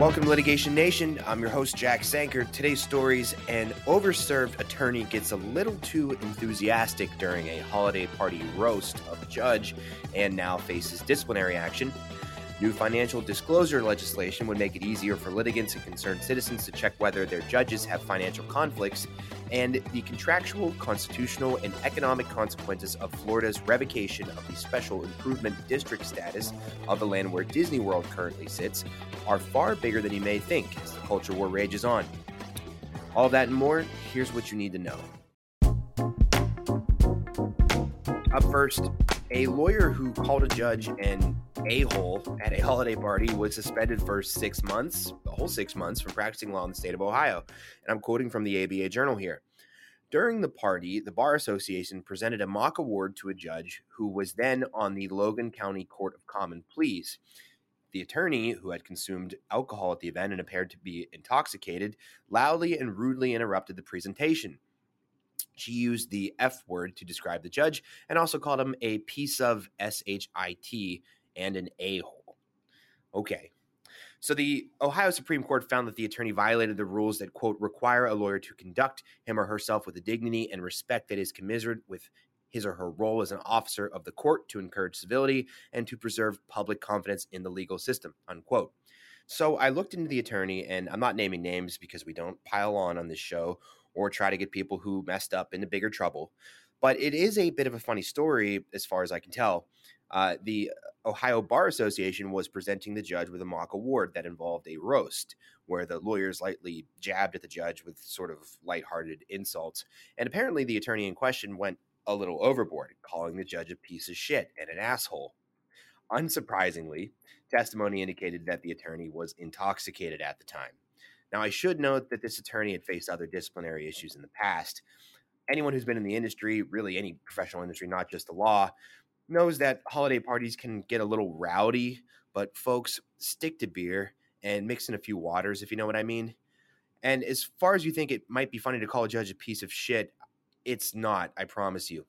Welcome to Litigation Nation. I'm your host, Jack Sanker. Today's stories an overserved attorney gets a little too enthusiastic during a holiday party roast of a judge and now faces disciplinary action. New financial disclosure legislation would make it easier for litigants and concerned citizens to check whether their judges have financial conflicts, and the contractual, constitutional, and economic consequences of Florida's revocation of the special improvement district status of the land where Disney World currently sits are far bigger than you may think as the culture war rages on. All that and more, here's what you need to know. Up first, a lawyer who called a judge an a hole at a holiday party was suspended for six months, the whole six months, from practicing law in the state of Ohio. And I'm quoting from the ABA Journal here. During the party, the Bar Association presented a mock award to a judge who was then on the Logan County Court of Common Pleas. The attorney, who had consumed alcohol at the event and appeared to be intoxicated, loudly and rudely interrupted the presentation. She used the F word to describe the judge and also called him a piece of SHIT and an a hole. Okay. So the Ohio Supreme Court found that the attorney violated the rules that, quote, require a lawyer to conduct him or herself with a dignity and respect that is commensurate with his or her role as an officer of the court to encourage civility and to preserve public confidence in the legal system, unquote. So I looked into the attorney, and I'm not naming names because we don't pile on on this show or try to get people who messed up into bigger trouble. But it is a bit of a funny story, as far as I can tell. Uh, the Ohio Bar Association was presenting the judge with a mock award that involved a roast, where the lawyers lightly jabbed at the judge with sort of lighthearted insults. And apparently, the attorney in question went a little overboard, calling the judge a piece of shit and an asshole. Unsurprisingly, testimony indicated that the attorney was intoxicated at the time. Now, I should note that this attorney had faced other disciplinary issues in the past. Anyone who's been in the industry, really any professional industry, not just the law, knows that holiday parties can get a little rowdy, but folks stick to beer and mix in a few waters, if you know what I mean. And as far as you think it might be funny to call a judge a piece of shit, it's not, I promise you.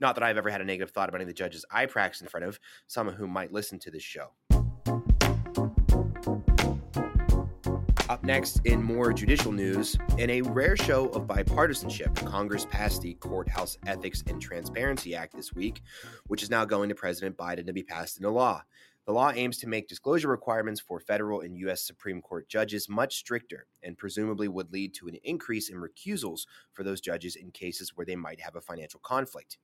Not that I've ever had a negative thought about any of the judges I practice in front of, some of whom might listen to this show. Next, in more judicial news, in a rare show of bipartisanship, Congress passed the Courthouse Ethics and Transparency Act this week, which is now going to President Biden to be passed into law. The law aims to make disclosure requirements for federal and U.S. Supreme Court judges much stricter and presumably would lead to an increase in recusals for those judges in cases where they might have a financial conflict.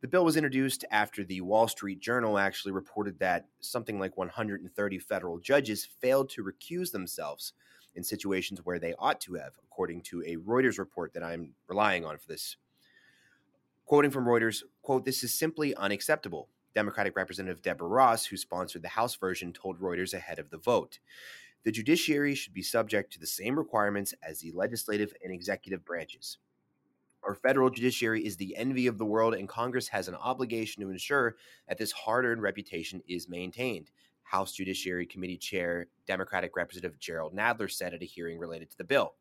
The bill was introduced after the Wall Street Journal actually reported that something like 130 federal judges failed to recuse themselves in situations where they ought to have, according to a Reuters report that I'm relying on for this. Quoting from Reuters, quote, this is simply unacceptable. Democratic Representative Deborah Ross, who sponsored the House version, told Reuters ahead of the vote. The judiciary should be subject to the same requirements as the legislative and executive branches. Our federal judiciary is the envy of the world, and Congress has an obligation to ensure that this hard earned reputation is maintained. House Judiciary Committee Chair, Democratic Representative Jerrold Nadler said at a hearing related to the bill.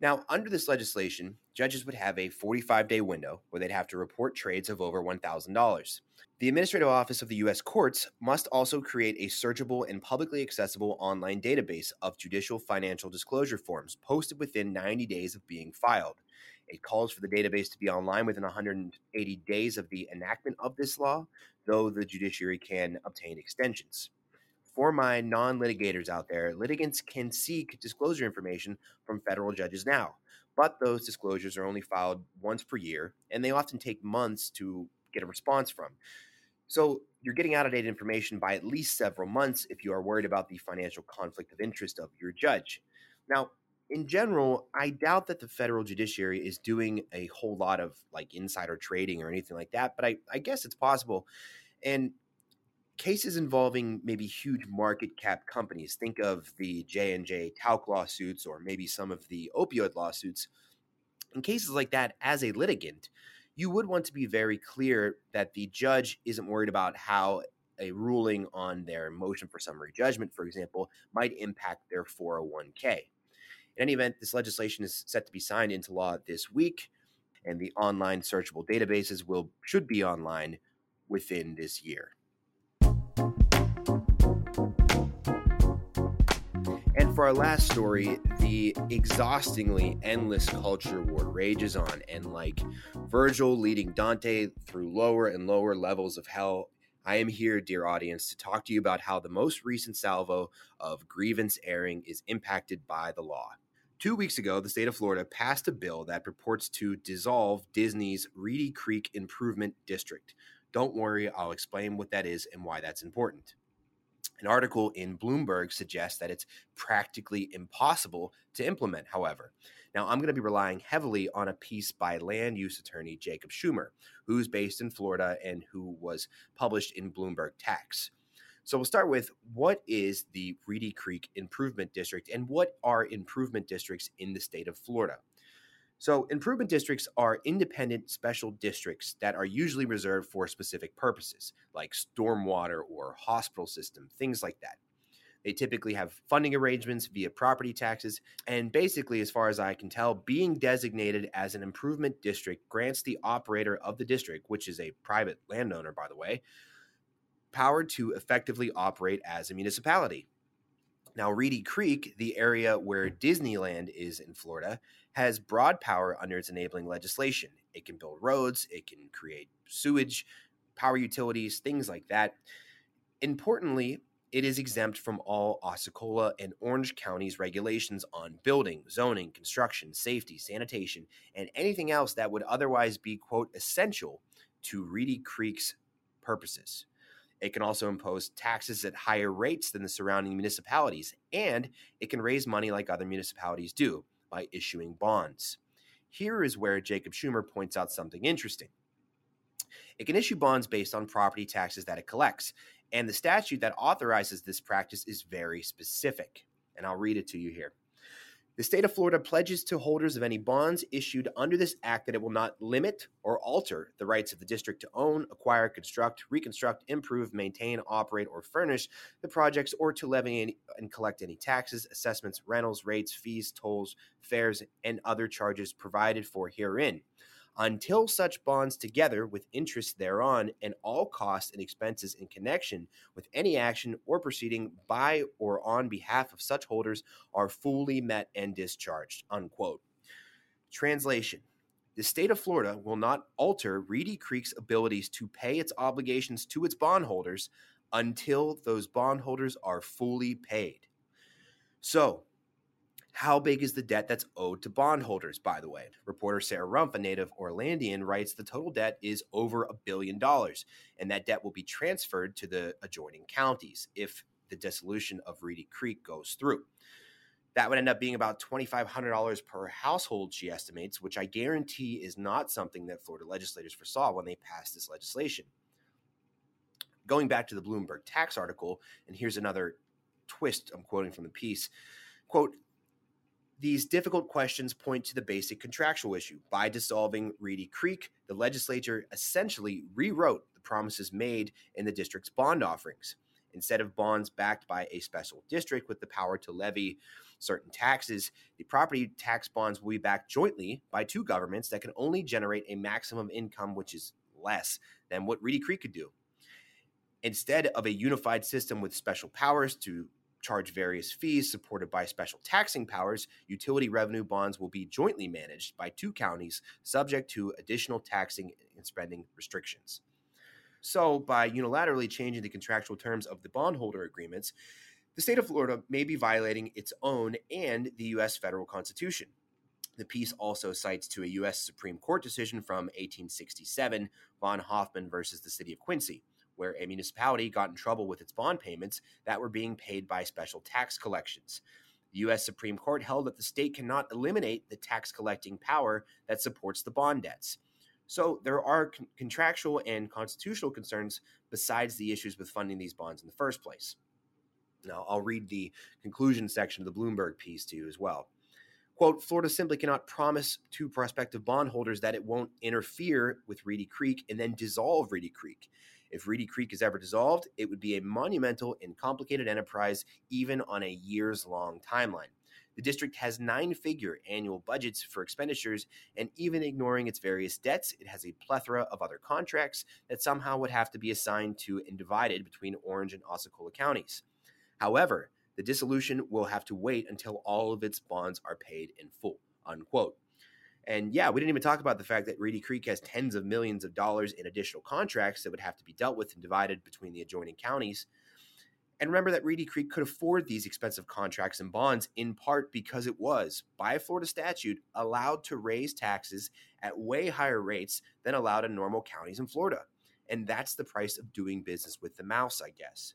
Now, under this legislation, judges would have a 45 day window where they'd have to report trades of over $1,000. The Administrative Office of the U.S. Courts must also create a searchable and publicly accessible online database of judicial financial disclosure forms posted within 90 days of being filed. It calls for the database to be online within 180 days of the enactment of this law, though the judiciary can obtain extensions. For my non litigators out there, litigants can seek disclosure information from federal judges now, but those disclosures are only filed once per year, and they often take months to get a response from. So you're getting out of date information by at least several months if you are worried about the financial conflict of interest of your judge. Now, in general, I doubt that the federal judiciary is doing a whole lot of like insider trading or anything like that, but I, I guess it's possible. And cases involving maybe huge market cap companies, think of the J&J talc lawsuits or maybe some of the opioid lawsuits. In cases like that, as a litigant, you would want to be very clear that the judge isn't worried about how a ruling on their motion for summary judgment, for example, might impact their 401k. In any event, this legislation is set to be signed into law this week, and the online searchable databases will should be online within this year. And for our last story, the exhaustingly endless culture war rages on, and like Virgil leading Dante through lower and lower levels of hell, I am here, dear audience, to talk to you about how the most recent salvo of grievance airing is impacted by the law. Two weeks ago, the state of Florida passed a bill that purports to dissolve Disney's Reedy Creek Improvement District. Don't worry, I'll explain what that is and why that's important. An article in Bloomberg suggests that it's practically impossible to implement, however. Now, I'm going to be relying heavily on a piece by land use attorney Jacob Schumer, who's based in Florida and who was published in Bloomberg Tax. So we'll start with what is the Reedy Creek Improvement District and what are improvement districts in the state of Florida? So, improvement districts are independent special districts that are usually reserved for specific purposes, like stormwater or hospital system, things like that. They typically have funding arrangements via property taxes. And basically, as far as I can tell, being designated as an improvement district grants the operator of the district, which is a private landowner, by the way, power to effectively operate as a municipality. Now, Reedy Creek, the area where Disneyland is in Florida, has broad power under its enabling legislation. It can build roads, it can create sewage, power utilities, things like that. Importantly, it is exempt from all Osceola and Orange counties regulations on building, zoning, construction, safety, sanitation, and anything else that would otherwise be, quote, essential to Reedy Creek's purposes. It can also impose taxes at higher rates than the surrounding municipalities, and it can raise money like other municipalities do by issuing bonds. Here is where Jacob Schumer points out something interesting. It can issue bonds based on property taxes that it collects, and the statute that authorizes this practice is very specific. And I'll read it to you here. The state of Florida pledges to holders of any bonds issued under this act that it will not limit or alter the rights of the district to own, acquire, construct, reconstruct, improve, maintain, operate, or furnish the projects or to levy any, and collect any taxes, assessments, rentals, rates, fees, tolls, fares, and other charges provided for herein until such bonds together with interest thereon and all costs and expenses in connection with any action or proceeding by or on behalf of such holders are fully met and discharged unquote translation the state of Florida will not alter Reedy Creek's abilities to pay its obligations to its bondholders until those bondholders are fully paid. So, how big is the debt that's owed to bondholders, by the way? Reporter Sarah Rumpf, a native Orlandian, writes the total debt is over a billion dollars, and that debt will be transferred to the adjoining counties if the dissolution of Reedy Creek goes through. That would end up being about $2,500 per household, she estimates, which I guarantee is not something that Florida legislators foresaw when they passed this legislation. Going back to the Bloomberg tax article, and here's another twist I'm quoting from the piece quote these difficult questions point to the basic contractual issue. By dissolving Reedy Creek, the legislature essentially rewrote the promises made in the district's bond offerings. Instead of bonds backed by a special district with the power to levy certain taxes, the property tax bonds will be backed jointly by two governments that can only generate a maximum income which is less than what Reedy Creek could do. Instead of a unified system with special powers to charge various fees supported by special taxing powers, utility revenue bonds will be jointly managed by two counties subject to additional taxing and spending restrictions. So, by unilaterally changing the contractual terms of the bondholder agreements, the state of Florida may be violating its own and the U.S. federal constitution. The piece also cites to a U.S. Supreme Court decision from 1867, von Hoffman versus the city of Quincy where a municipality got in trouble with its bond payments that were being paid by special tax collections. The U.S. Supreme Court held that the state cannot eliminate the tax collecting power that supports the bond debts. So there are con- contractual and constitutional concerns besides the issues with funding these bonds in the first place. Now, I'll read the conclusion section of the Bloomberg piece to you as well. Quote, Florida simply cannot promise to prospective bondholders that it won't interfere with Reedy Creek and then dissolve Reedy Creek. If Reedy Creek is ever dissolved, it would be a monumental and complicated enterprise, even on a years long timeline. The district has nine figure annual budgets for expenditures, and even ignoring its various debts, it has a plethora of other contracts that somehow would have to be assigned to and divided between Orange and Osceola counties. However, The dissolution will have to wait until all of its bonds are paid in full. Unquote. And yeah, we didn't even talk about the fact that Reedy Creek has tens of millions of dollars in additional contracts that would have to be dealt with and divided between the adjoining counties. And remember that Reedy Creek could afford these expensive contracts and bonds in part because it was, by Florida statute, allowed to raise taxes at way higher rates than allowed in normal counties in Florida. And that's the price of doing business with the mouse, I guess.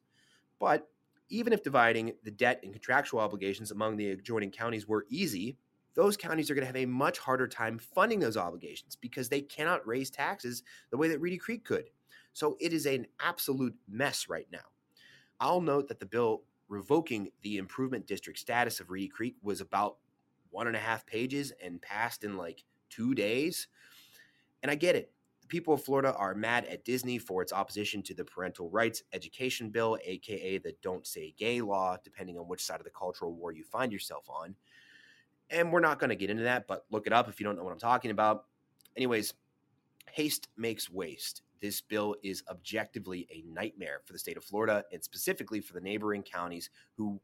But even if dividing the debt and contractual obligations among the adjoining counties were easy, those counties are going to have a much harder time funding those obligations because they cannot raise taxes the way that Reedy Creek could. So it is an absolute mess right now. I'll note that the bill revoking the improvement district status of Reedy Creek was about one and a half pages and passed in like two days. And I get it. The people of Florida are mad at Disney for its opposition to the parental rights education bill, aka the Don't Say Gay law, depending on which side of the cultural war you find yourself on. And we're not going to get into that, but look it up if you don't know what I'm talking about. Anyways, haste makes waste. This bill is objectively a nightmare for the state of Florida and specifically for the neighboring counties who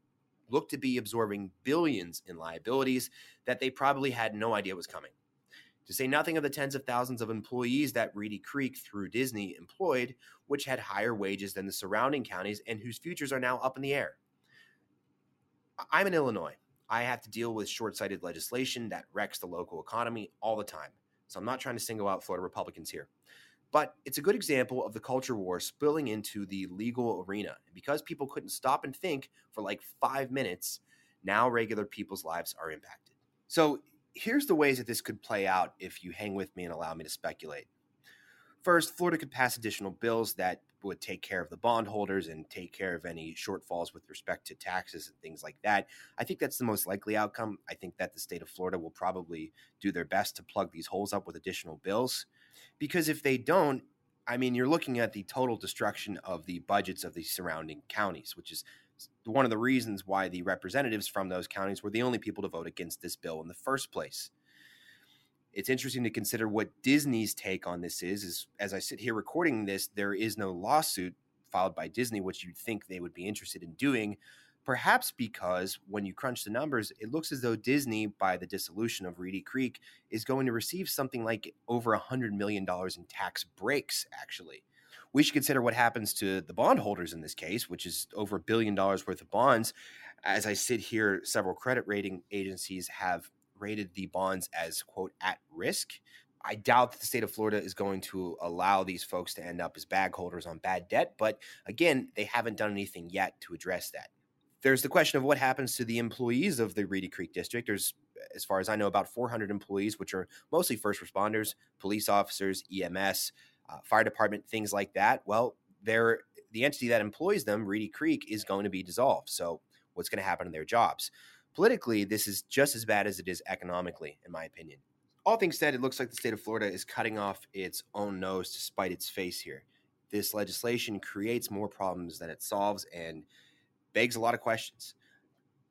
look to be absorbing billions in liabilities that they probably had no idea was coming. To say nothing of the tens of thousands of employees that Reedy Creek through Disney employed, which had higher wages than the surrounding counties and whose futures are now up in the air. I'm in Illinois. I have to deal with short sighted legislation that wrecks the local economy all the time. So I'm not trying to single out Florida Republicans here. But it's a good example of the culture war spilling into the legal arena. And because people couldn't stop and think for like five minutes, now regular people's lives are impacted. So here's the ways that this could play out if you hang with me and allow me to speculate. First, Florida could pass additional bills that would take care of the bondholders and take care of any shortfalls with respect to taxes and things like that. I think that's the most likely outcome. I think that the state of Florida will probably do their best to plug these holes up with additional bills. Because if they don't, I mean, you're looking at the total destruction of the budgets of the surrounding counties, which is one of the reasons why the representatives from those counties were the only people to vote against this bill in the first place it's interesting to consider what Disney's take on this is. Is as I sit here recording this, there is no lawsuit filed by Disney, which you'd think they would be interested in doing. Perhaps because when you crunch the numbers, it looks as though Disney, by the dissolution of Reedy Creek, is going to receive something like over a $100 million in tax breaks, actually. We should consider what happens to the bondholders in this case, which is over a billion dollars worth of bonds. As I sit here, several credit rating agencies have rated the bonds as quote at risk. I doubt that the state of Florida is going to allow these folks to end up as bag holders on bad debt, but again, they haven't done anything yet to address that. There's the question of what happens to the employees of the Reedy Creek district. There's, as far as I know, about 400 employees, which are mostly first responders, police officers, EMS, uh, fire department, things like that. Well, they're the entity that employs them, Reedy Creek, is going to be dissolved. So, what's going to happen to their jobs? Politically, this is just as bad as it is economically, in my opinion. All things said, it looks like the state of Florida is cutting off its own nose to spite its face here. This legislation creates more problems than it solves and begs a lot of questions.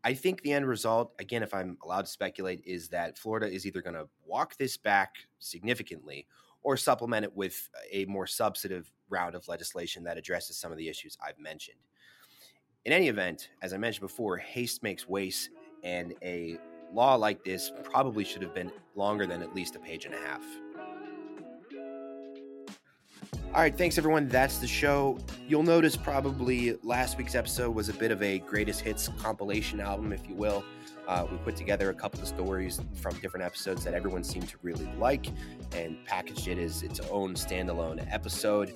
I think the end result, again, if I'm allowed to speculate, is that Florida is either going to walk this back significantly or supplement it with a more substantive round of legislation that addresses some of the issues I've mentioned. In any event, as I mentioned before, haste makes waste, and a law like this probably should have been longer than at least a page and a half. All right, thanks everyone. That's the show. You'll notice probably last week's episode was a bit of a greatest hits compilation album, if you will. Uh, we put together a couple of stories from different episodes that everyone seemed to really like and packaged it as its own standalone episode.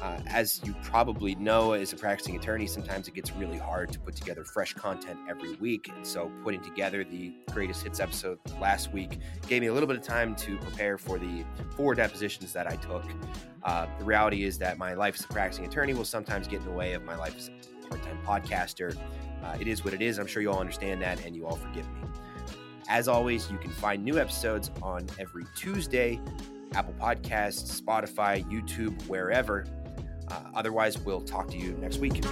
Uh, as you probably know, as a practicing attorney, sometimes it gets really hard to put together fresh content every week. And so, putting together the greatest hits episode last week gave me a little bit of time to prepare for the four depositions that I took. Uh, the reality is that my life as a practicing attorney will sometimes get in the way of my life as a part time podcaster. Uh, it is what it is. I'm sure you all understand that and you all forgive me. As always, you can find new episodes on every Tuesday Apple Podcasts, Spotify, YouTube, wherever. Uh, otherwise, we'll talk to you next week.